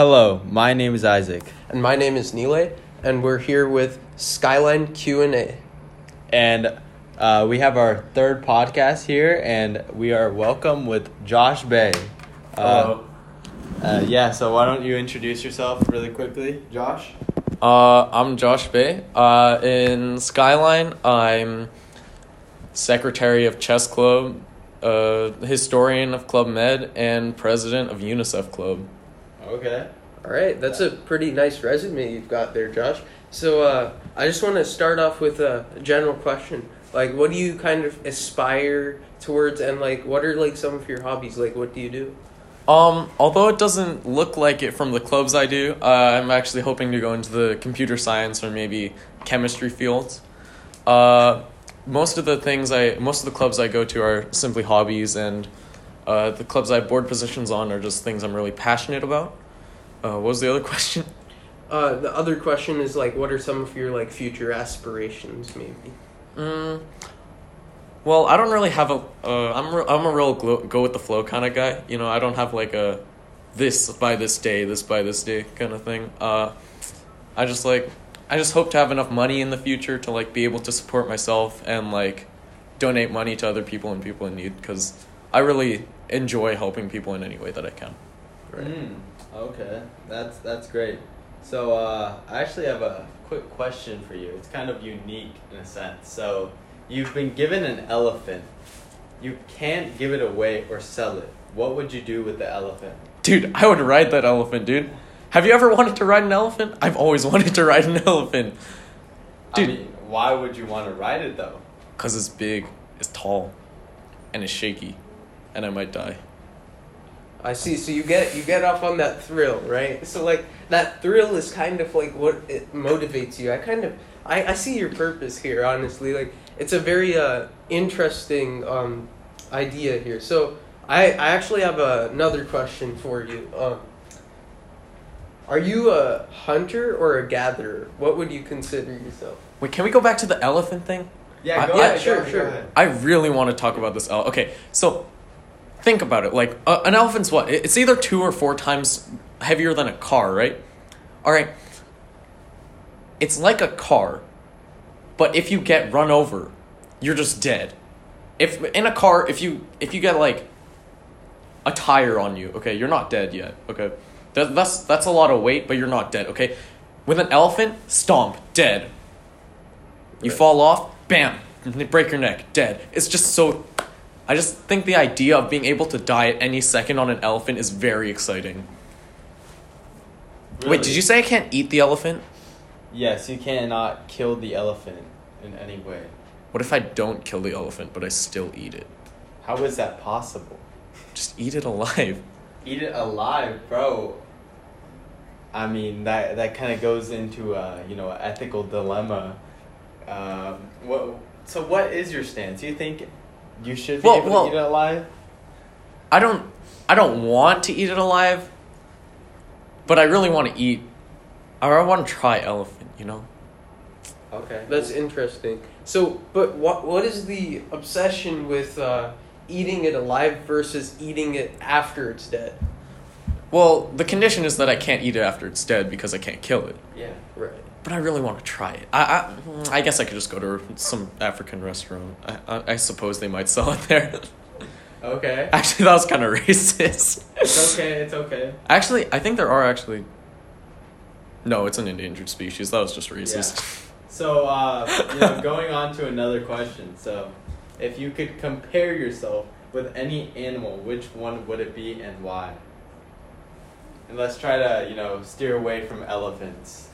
Hello, my name is Isaac, And my name is Nile, and we're here with Skyline Q&A. and uh, we have our third podcast here, and we are welcome with Josh Bae. Uh, uh, yeah, so why don't you introduce yourself really quickly, Josh? Uh, I'm Josh Bae. Uh, in Skyline, I'm secretary of Chess Club, uh, historian of Club Med, and president of UNICEF Club. Okay. All right, that's a pretty nice resume you've got there, Josh. So uh, I just want to start off with a general question. Like, what do you kind of aspire towards, and like, what are like some of your hobbies? Like, what do you do? Um, although it doesn't look like it from the clubs I do, uh, I'm actually hoping to go into the computer science or maybe chemistry fields. Uh, most of the things I, most of the clubs I go to are simply hobbies, and uh, the clubs I have board positions on are just things I'm really passionate about. Uh, what was the other question? Uh, the other question is like, what are some of your like future aspirations, maybe? Mm, well, I don't really have a. Uh, I'm re- I'm a real glo- go with the flow kind of guy. You know, I don't have like a this by this day, this by this day kind of thing. Uh, I just like I just hope to have enough money in the future to like be able to support myself and like donate money to other people and people in need because I really enjoy helping people in any way that I can. Mm, okay, that's that's great. So uh, I actually have a quick question for you. It's kind of unique in a sense. So you've been given an elephant. You can't give it away or sell it. What would you do with the elephant? Dude, I would ride that elephant, dude. Have you ever wanted to ride an elephant? I've always wanted to ride an elephant. Dude. I mean, why would you want to ride it though? Cause it's big, it's tall, and it's shaky, and I might die. I see. So you get you get off on that thrill, right? So like that thrill is kind of like what it motivates you. I kind of I, I see your purpose here, honestly. Like it's a very uh, interesting um, idea here. So I I actually have another question for you. Um, are you a hunter or a gatherer? What would you consider yourself? Wait, can we go back to the elephant thing? Yeah, I- go yeah, ahead. sure, go ahead, sure. I really want to talk about this elephant. Okay, so think about it. Like uh, an elephant's what? It's either two or four times heavier than a car, right? All right. It's like a car, but if you get run over, you're just dead. If in a car, if you if you get like a tire on you, okay, you're not dead yet. Okay, that, that's that's a lot of weight, but you're not dead. Okay, with an elephant, stomp, dead. You Right. fall off, bam, they break your neck, dead. It's just so. I just think the idea of being able to die at any second on an elephant is very exciting. Wait, did you say I can't eat the elephant? Yes, you cannot kill the elephant in any way. What if I don't kill the elephant, but I still eat it? How is that possible? Just eat it alive. Eat it alive, bro. I mean that that kind of goes into a you know ethical dilemma. Um, what? So what is your stance? Do You think you should be Well- able well- to eat it alive? I don't I don't want to eat it alive, but I really want to eat or I want to try elephant, you know? Okay. That's interesting. So, but what what is the obsession with uh, eating it alive versus eating it after it's dead? Well, the condition is that I can't eat it after it's dead because I can't kill it. yeah. But I really want to try it. I, I, I guess I could just go to some African restaurant. I, I, I suppose they might sell it there. Okay. actually, that was kind of racist. It's okay. It's okay. Actually, I think there are actually. No, it's an endangered species. That was just racist. So uh, you know, going on to another question. So, if you could compare yourself with any animal, which one would it be and why? And let's try to you know steer away from elephants.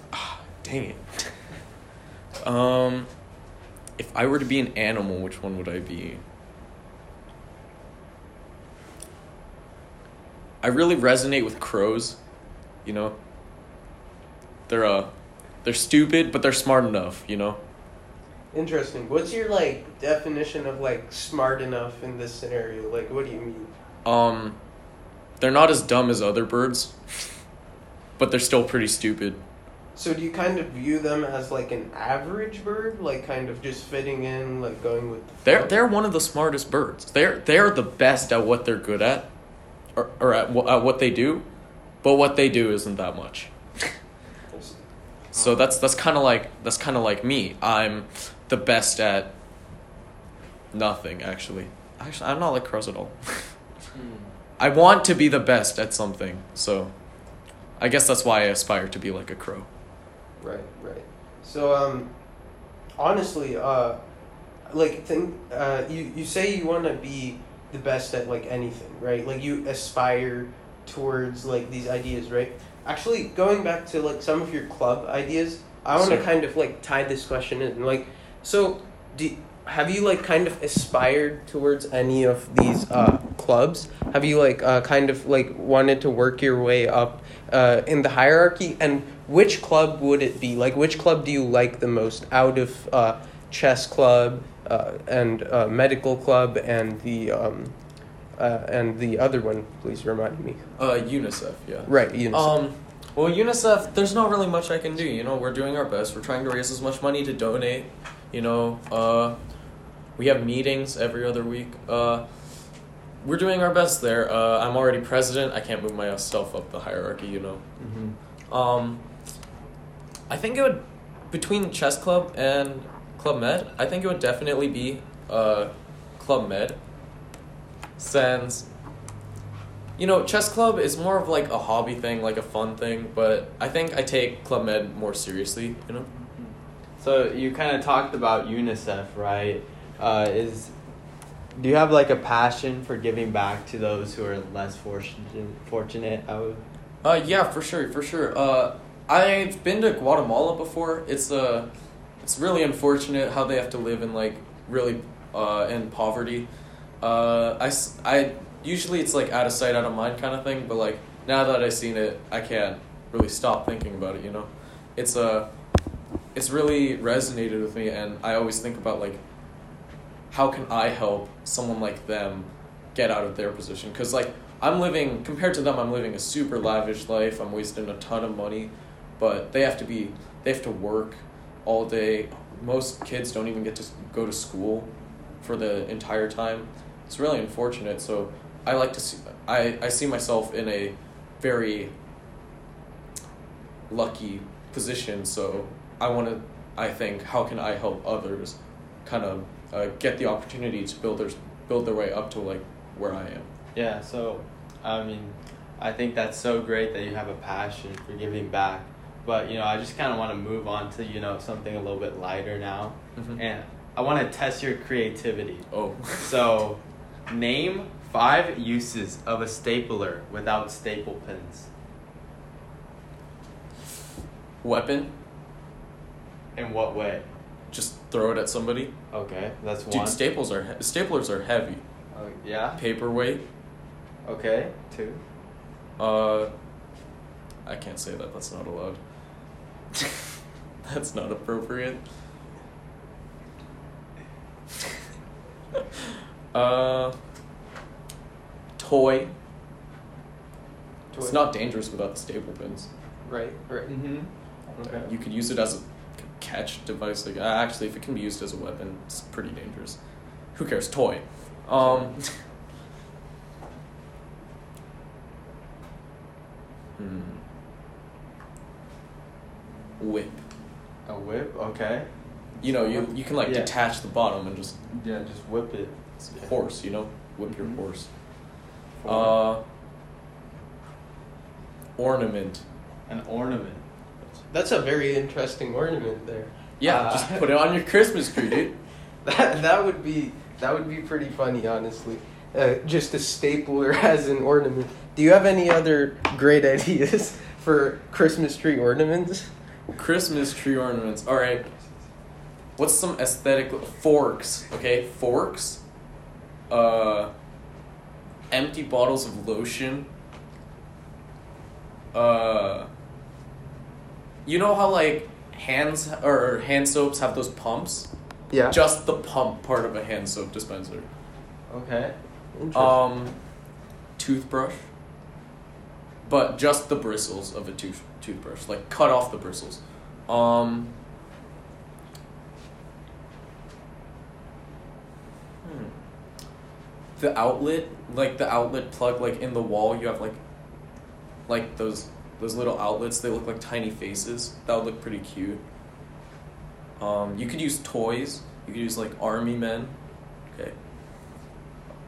Dang it. Um, if I were to be an animal, which one would I be? I really resonate with crows. You know. They're uh, they're stupid, but they're smart enough. You know. Interesting. What's your like definition of like smart enough in this scenario? Like, what do you mean? Um, they're not as dumb as other birds, but they're still pretty stupid. So, do you kind of view them as like an average bird, like kind of just fitting in, like going with? The They're flow? they're one of the smartest birds. They're they're the best at what they're good at, or or at, wh- at what they do, but what they do isn't that much. So that's that's kind of like that's kind of like me. I'm the best at nothing actually. Actually, I'm not like crows at all. Hmm. I want to be the best at something. So I guess that's why I aspire to be like a crow. Right, right. So, um, honestly, uh, like think, uh, you you say you want to be the best at like anything, right? Like you aspire towards like these ideas, right? Actually, going back to like some of your club ideas, I want to kind of like tie this question in. Like, so do have you like kind of aspired towards any of these uh, clubs? Have you like uh, kind of like wanted to work your way up uh, in the hierarchy? And which club would it be? Like, which club do you like the most out of uh, chess club uh, and uh, medical club and the um, uh, and the other one? Please remind me. Uh, UNICEF, yeah. Right, UNICEF. Um, well, UNICEF, there's not really much I can do. You know, we're doing our best. We're trying to raise as much money to donate. You know, uh, we have meetings every other week. Uh, we're doing our best there. Uh, I'm already president. I can't move myself up the hierarchy. You know. Mm-hmm. Um, I think it would between chess club and club med. I think it would definitely be uh, club med, since you know chess club is more of like a hobby thing, like a fun thing. But I think I take club med more seriously. You know. So you kind of talked about UNICEF, right? Uh, is do you have like a passion for giving back to those who are less fortunate? Fortunate, I would. Uh, yeah, for sure, for sure. Uh, I've been to Guatemala before. It's uh, it's really unfortunate how they have to live in like really uh in poverty. Uh, I, I usually it's like out of sight, out of mind kind of thing. But like now that I've seen it, I can't really stop thinking about it. You know, it's uh, it's really resonated with me, and I always think about like, how can I help someone like them get out of their position? Because like I'm living compared to them, I'm living a super lavish life. I'm wasting a ton of money, but they have to be they have to work all day. Most kids don't even get to go to school for the entire time. It's really unfortunate. So I like to see I, I see myself in a very lucky position. So I want to I think how can I help others kind of uh, get the opportunity to build their build their way up to like where I am. Yeah. So, I mean, I think that's so great that you have a passion for giving back. But you know, I just kind of want to move on to you know something a little bit lighter now, Mhm. and I want to test your creativity. Oh. So, name five uses of a stapler without staple pins. Weapon, In what way? just throw it at somebody. Okay, that's Dude, one. staples are he- staplers are heavy. Oh, yeah. Paperweight. Okay. Two. Uh, I can't say that. That's not allowed. that's not appropriate. uh, toy. It's not dangerous without the staple pins. Right, right. Mm-hmm. Okay. You could use it as a catch device. Like uh, actually, if it can be used as a weapon, it's pretty dangerous. Who cares? Toy. Um. hmm. Whip. A whip. Okay. You know, you you can like Yeah. detach the bottom and just Yeah, just whip it. it's a horse. You know, whip your Mhm. horse. Four. Uh. Ornament. An ornament. That's a very interesting ornament there. Yeah, Uh, just put it on your Christmas tree, dude. That that would be that would be pretty funny, honestly. Uh, just a stapler as an ornament. Do you have any other great ideas for Christmas tree ornaments? Christmas tree ornaments. All right. What's some aesthetic forks? Okay, forks. Uh, empty bottles of lotion. Uh, you know how like hands or hand soaps have those pumps? Yeah. Just the pump part of a hand soap dispenser. Okay. Um, toothbrush. But just the bristles of a tooth toothbrush, like cut off the bristles. Um. hmm. The outlet, like the outlet plug, like in the wall, you have like like those those little outlets. They look like tiny faces. That would look pretty cute. Um, you could use toys. You could use like army men. Okay.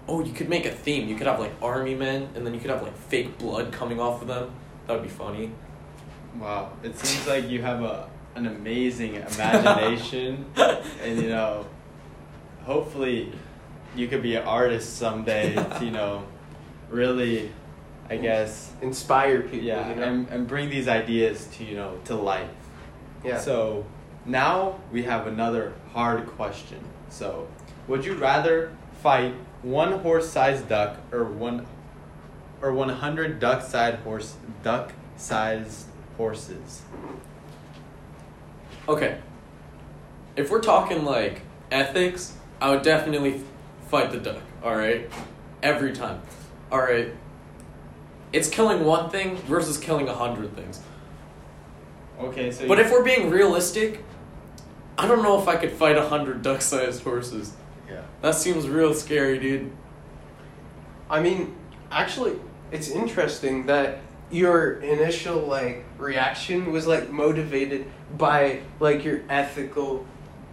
Oh, you could make a theme. You could have like army men, and then you could have like fake blood coming off of them. That would be funny. Wow, it seems like you have a an amazing imagination, and you know, hopefully, you could be an artist someday. To, you know, really, I guess, Inspire people. yeah, you know? and and bring these ideas to you know to life. yeah. So now we have another hard question. So, would you rather fight one horse-sized duck or one or 100 duck-sized horse duck-sized horses? Okay. If we're talking like ethics, I would definitely fight the duck. All right, every time. All right. It's killing one thing versus killing a hundred things. Okay, so But if we're being realistic, I don't know if I could fight a hundred duck-sized horses. yeah. That seems real scary, dude. I mean, actually, it's interesting that your initial like reaction was like motivated by like your ethical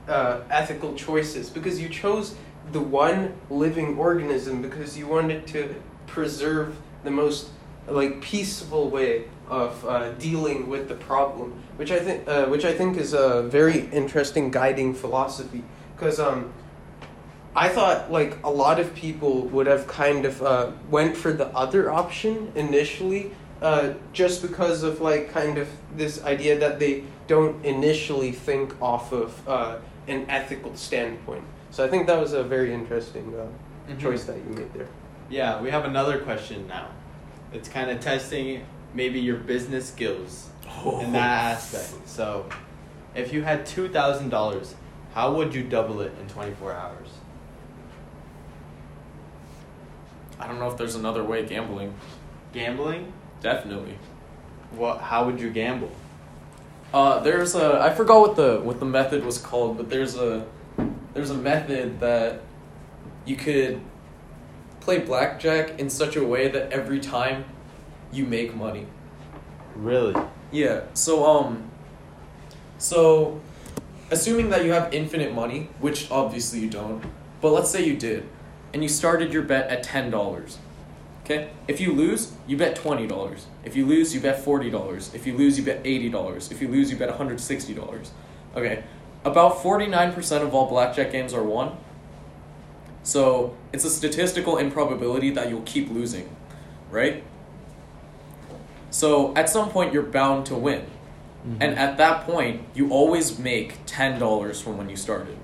uh, ethical choices because you chose the one living organism because you wanted to preserve the most like peaceful way of uh, dealing with the problem, which I think uh, which I think is a very interesting guiding philosophy because um, I thought like a lot of people would have kind of uh, went for the other option initially, uh, just because of like kind of this idea that they don't initially think off of uh, an ethical standpoint. So I think that was a very interesting uh, Mhm. choice that you made there. Yeah, we have another question now. It's kind of testing maybe your business skills in that aspect. So, if you had two thousand dollars, how would you double it in twenty four hours? I don't know if there's another way gambling. Gambling? Definitely. What? How would you gamble? Uh, there's a I forgot what the what the method was called, but there's a there's a method that you could play blackjack in such a way that every time you make money. Really? Yeah. So um so assuming that you have infinite money, which obviously you don't, but let's say you did, and you started your bet at ten dollars. Okay? If you lose, you bet twenty dollars. If you lose, you bet forty dollars. If you lose, you bet eighty dollars. If you lose, you bet hundred sixty dollars. Okay. About forty nine percent of all blackjack games are won. So it's a statistical improbability that you'll keep losing, right? So at some point you're bound to win. Mm-hmm. And at that point, you always make ten dollars from when you started.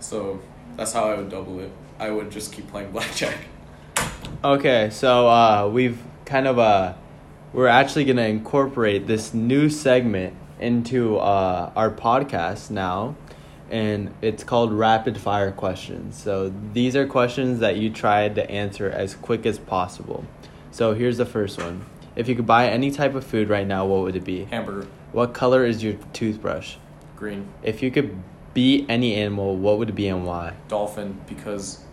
So that's how I would double it. I would just keep playing blackjack. Okay, so uh, we've kind of uh, we're actually gonna incorporate this new segment into uh, our podcast now, and it's called rapid fire questions. So these are questions that you try to answer as quick as possible. So here's the first one: If you could buy any type of food right now, what would it be? Hamburger, What color is your toothbrush? green, If you could be any animal, what would it be and why? dolphin because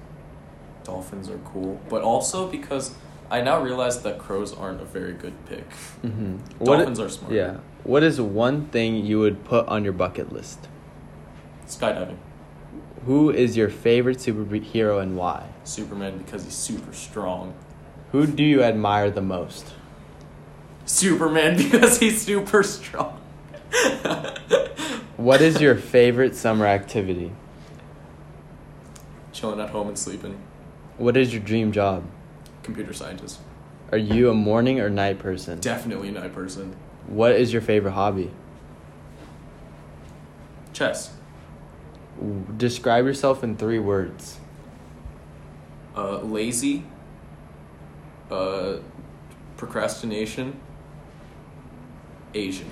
dolphins are cool, but also because I now realize that crows aren't a very good pick. Mm-hmm. Dolphins are smart. Yeah. What is one thing you would put on your bucket list? Skydiving, Who is your favorite superhero and why? Superman because he's super strong. Who do you admire the most? Superman because he's super strong. What is your favorite summer activity? Chilling at home and sleeping. What is your dream job? Computer scientist. Are you a morning or night person? Definitely a night person. What is your favorite hobby? Chess. Describe yourself in three words. Uh, lazy. Uh, procrastination. Asian.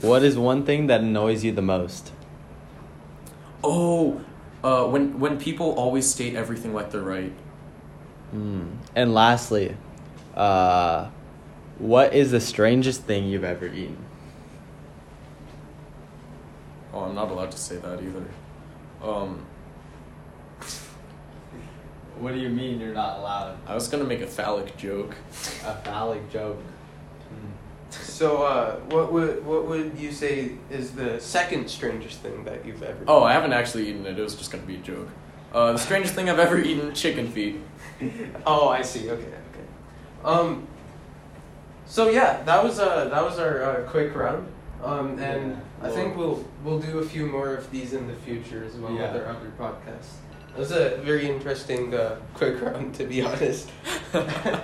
What is one thing that annoys you the most? Oh, uh, when when people always state everything like they're right. Hmm. And lastly, uh, what is the strangest thing you've ever eaten? Oh, I'm not allowed to say that either. Um, What do you mean you're not allowed? I was gonna make a phallic joke. A phallic joke. So, uh, what would what would you say is the second strangest thing that you've ever? Oh, I haven't actually eaten it. It was just gonna be a joke. Uh, the strangest thing I've ever eaten: chicken feet. Oh, I see. Okay, okay. Um. So yeah, that was uh that was our uh, quick round. Um, and Yeah. I think we'll we'll do a few more of these in the future as well Yeah. with our other podcasts. It was a very interesting uh, quick round, to be honest. yeah.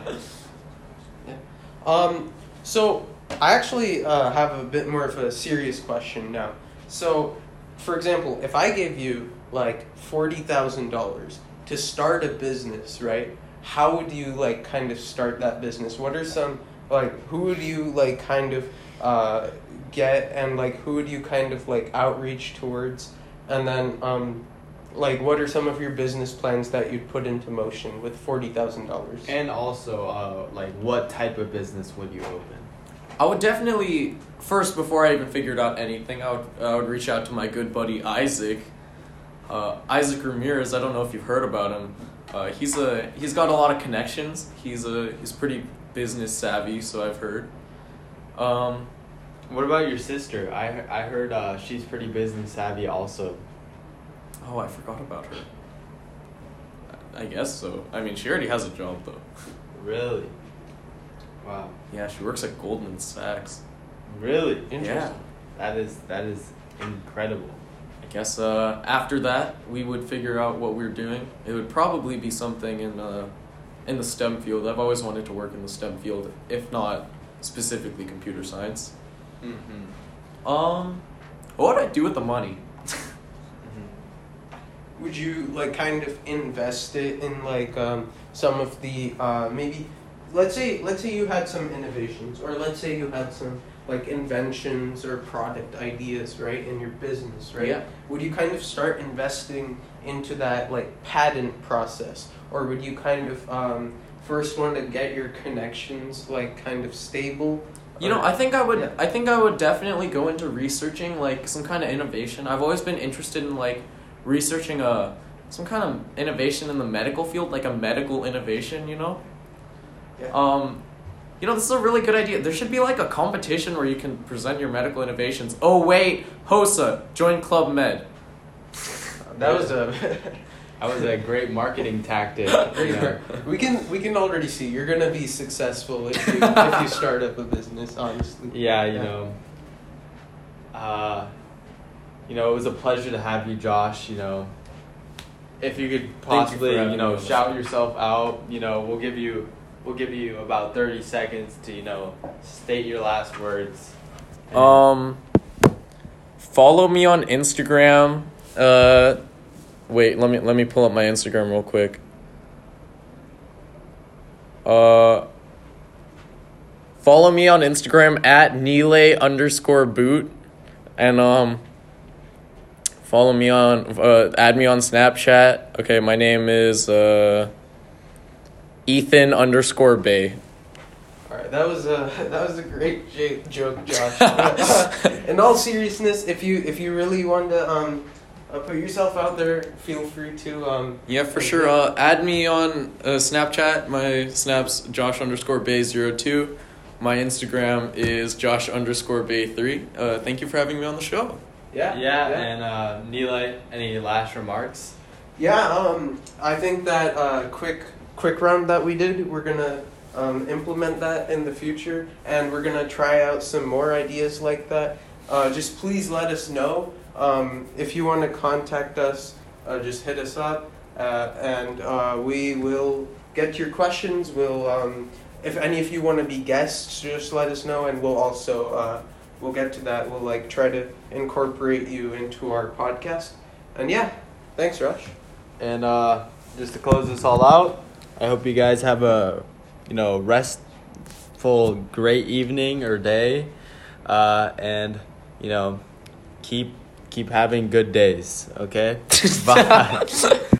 Um. So I actually uh, have a bit more of a serious question now. So, for example, if I gave you like forty thousand dollars to start a business, right? How would you like kind of start that business? What are some like who would you like kind of uh, get and like who would you kind of like outreach towards? And then um, like what are some of your business plans that you'd put into motion with forty thousand dollars? And also, uh, like, what type of business would you open? I would definitely first before I even figured out anything, I would I would reach out to my good buddy Isaac, uh, Isaac Ramirez. I don't know if you've heard about him. Uh, he's a he's got a lot of connections. He's a he's pretty business savvy, so I've heard. Um, What about your sister? I I heard uh, she's pretty business savvy also. oh, I forgot about her. I guess so. I mean, she already has a job though. Really? Wow. Yeah, she works at Goldman Sachs. Really? Interesting. Yeah. That is that is incredible. I guess uh, after that we would figure out what we're doing. It would probably be something in uh, in the STEM field. I've always wanted to work in the STEM field, if not specifically computer science. Mm-hmm. Um, what would I do with the money? Would you like kind of invest it in like um, some of the uh, maybe let's say let's say you had some innovations or let's say you had some like inventions or product ideas right in your business right Yeah. would you kind of start investing into that like patent process or would you kind of um, first want to get your connections like kind of stable You know, I think I would. Yeah. I think I would definitely go into researching like some kind of innovation. I've always been interested in like researching a some kind of innovation in the medical field, like a medical innovation. You know. Yeah. Um, you know, this is a really good idea. There should be like a competition where you can present your medical innovations. Oh wait, HOSA, join Club Med. that was a That was a great marketing tactic. you know. we can we can already see you're gonna be successful if you if you start up a business. Honestly. Yeah, you know. Uh, you know, it was a pleasure to have you, Josh. You know, if you could possibly, you, having me know, shout yourself out. You know, we'll give you, we'll give you about thirty seconds to, you know, state your last words. Um, follow me on Instagram. Uh, wait, let me let me pull up my Instagram real quick. Uh, follow me on Instagram at Nile underscore boot, and um, follow me on uh, add me on Snapchat. Okay, my name is uh, Ethan underscore Bae. All right, that was a that was a great j- joke, Josh. In all seriousness, if you if you really want to um, uh, put yourself out there, feel free to um. Yeah, for sure. Uh, add me on uh, Snapchat. My Snap's Josh underscore Bae 02. My Instagram is Josh underscore Bae 3. Uh, thank you for having me on the show. Yeah. yeah, and uh, Nila, any last remarks? Yeah, um, I think that uh, quick quick round that we did, we're gonna um, implement that in the future, and we're gonna try out some more ideas like that. Uh, just please let us know um, if you want to contact us. Uh, just hit us up, uh, and uh, we will get your questions. We'll um, if any of you want to be guests, just let us know, and we'll also uh, we'll get to that. We'll like try to incorporate you into our podcast. And yeah, thanks, Rush. And uh, just to close this all out, I hope you guys have a, you know, restful, great evening or day, uh, and you know, keep keep having good days. Okay. Bye.